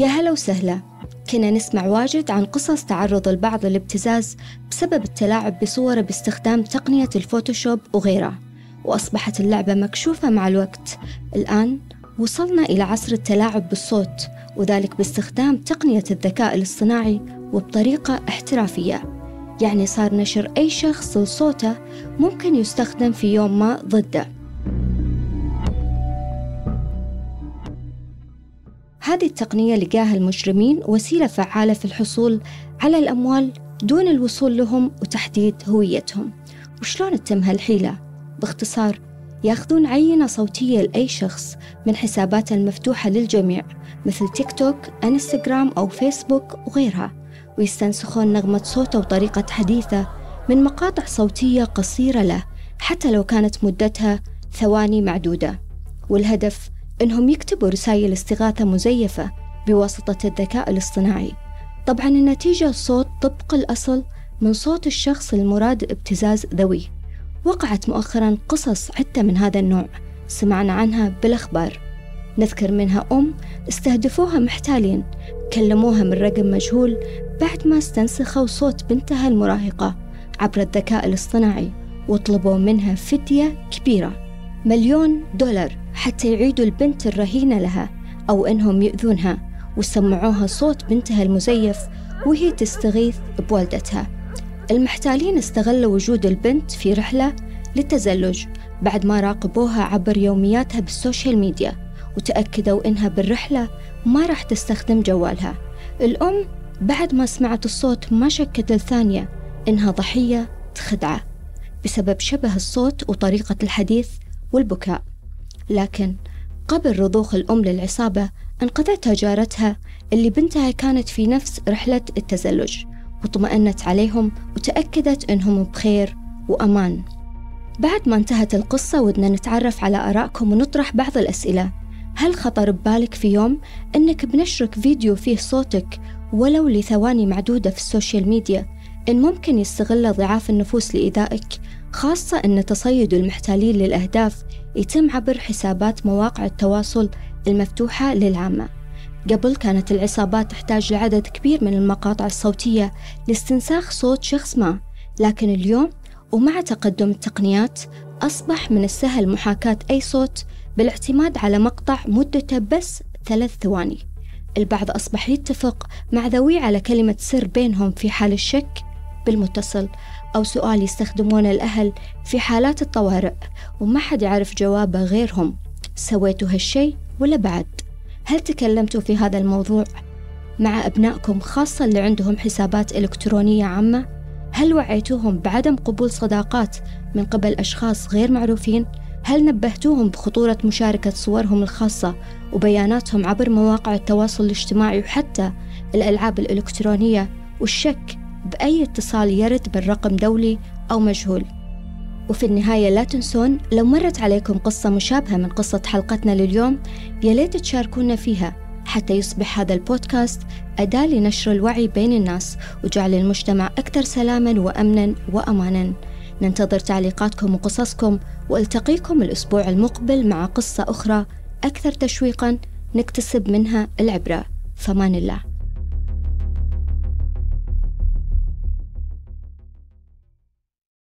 يا هلا وسهلا. كنا نسمع واجد عن قصص تعرض البعض للابتزاز بسبب التلاعب بصوره باستخدام تقنية الفوتوشوب وغيرها وأصبحت اللعبة مكشوفة مع الوقت. الآن وصلنا إلى عصر التلاعب بالصوت وذلك باستخدام تقنية الذكاء الاصطناعي وبطريقة احترافية. يعني صار نشر أي شخص لصوته ممكن يستخدم في يوم ما ضده. هذه التقنية لقاها المجرمين وسيلة فعالة في الحصول على الأموال دون الوصول لهم وتحديد هويتهم وشلون تتم هالحيلة؟ باختصار ياخذون عينة صوتية لأي شخص من حساباته المفتوحة للجميع مثل تيك توك، إنستغرام أو فيسبوك وغيرها ويستنسخون نغمة صوته وطريقة حديثه من مقاطع صوتية قصيرة له حتى لو كانت مدتها ثواني معدودة والهدف إنهم يكتبوا رسائل استغاثة مزيفة بواسطة الذكاء الاصطناعي. طبعا النتيجة صوت طبق الأصل من صوت الشخص المراد ابتزاز ذويه وقعت مؤخرا قصص عدة من هذا النوع سمعنا عنها بالأخبار. نذكر منها أم استهدفوها محتالين كلموها من رقم مجهول بعد ما استنسخوا صوت بنتها المراهقة عبر الذكاء الاصطناعي وطلبوا منها فدية كبيرة. مليون دولار. حتى يعيدوا البنت الرهينة لها أو إنهم يؤذونها وسمعوها صوت بنتها المزيف وهي تستغيث بوالدتها. المحتالين استغلوا وجود البنت في رحلة للتزلج بعد ما راقبوها عبر يومياتها بالسوشيال ميديا وتأكدوا إنها بالرحلة ما راح تستخدم جوالها. الأم بعد ما سمعت الصوت ما شكت الثانية إنها ضحية خدعة بسبب شبه الصوت وطريقة الحديث والبكاء. لكن قبل رضوخ الأم للعصابة أنقذتها جارتها اللي بنتها كانت في نفس رحلة التزلج واطمأنت عليهم وتأكدت أنهم بخير وأمان. بعد ما انتهت القصة ودنا نتعرف على آرائكم ونطرح بعض الأسئلة هل خطر ببالك في يوم أنك بنشرك فيديو فيه صوتك ولو لثواني معدودة في السوشيال ميديا؟ إن ممكن يستغل ضعاف النفوس لإيذائك خاصة أن تصيد المحتالين للأهداف يتم عبر حسابات مواقع التواصل المفتوحة للعامة. قبل كانت العصابات تحتاج لعدد كبير من المقاطع الصوتية لاستنساخ صوت شخص ما لكن اليوم ومع تقدم التقنيات أصبح من السهل محاكاة أي صوت بالاعتماد على مقطع مدته بس ثلاث ثواني. البعض أصبح يتفق مع ذويه على كلمة سر بينهم في حال الشك بالمتصل أو سؤال يستخدمونه الأهل في حالات الطوارئ وما حد يعرف جوابه غيرهم سويتوا هالشي ولا بعد هل تكلمتوا في هذا الموضوع مع أبنائكم خاصة اللي عندهم حسابات إلكترونية عامة؟ هل وعيتوهم بعدم قبول صداقات من قبل أشخاص غير معروفين؟ هل نبهتوهم بخطورة مشاركة صورهم الخاصة وبياناتهم عبر مواقع التواصل الاجتماعي وحتى الألعاب الإلكترونية والشك بأي اتصال يرد بالرقم دولي أو مجهول. وفي النهاية لا تنسون لو مرت عليكم قصة مشابهة من قصة حلقتنا لليوم يليت تشاركونا فيها حتى يصبح هذا البودكاست أداة لنشر الوعي بين الناس وجعل المجتمع أكثر سلاما وأمنا وأمانا. ننتظر تعليقاتكم وقصصكم وألتقيكم الأسبوع المقبل مع قصة أخرى أكثر تشويقا نكتسب منها العبرة. فمان الله.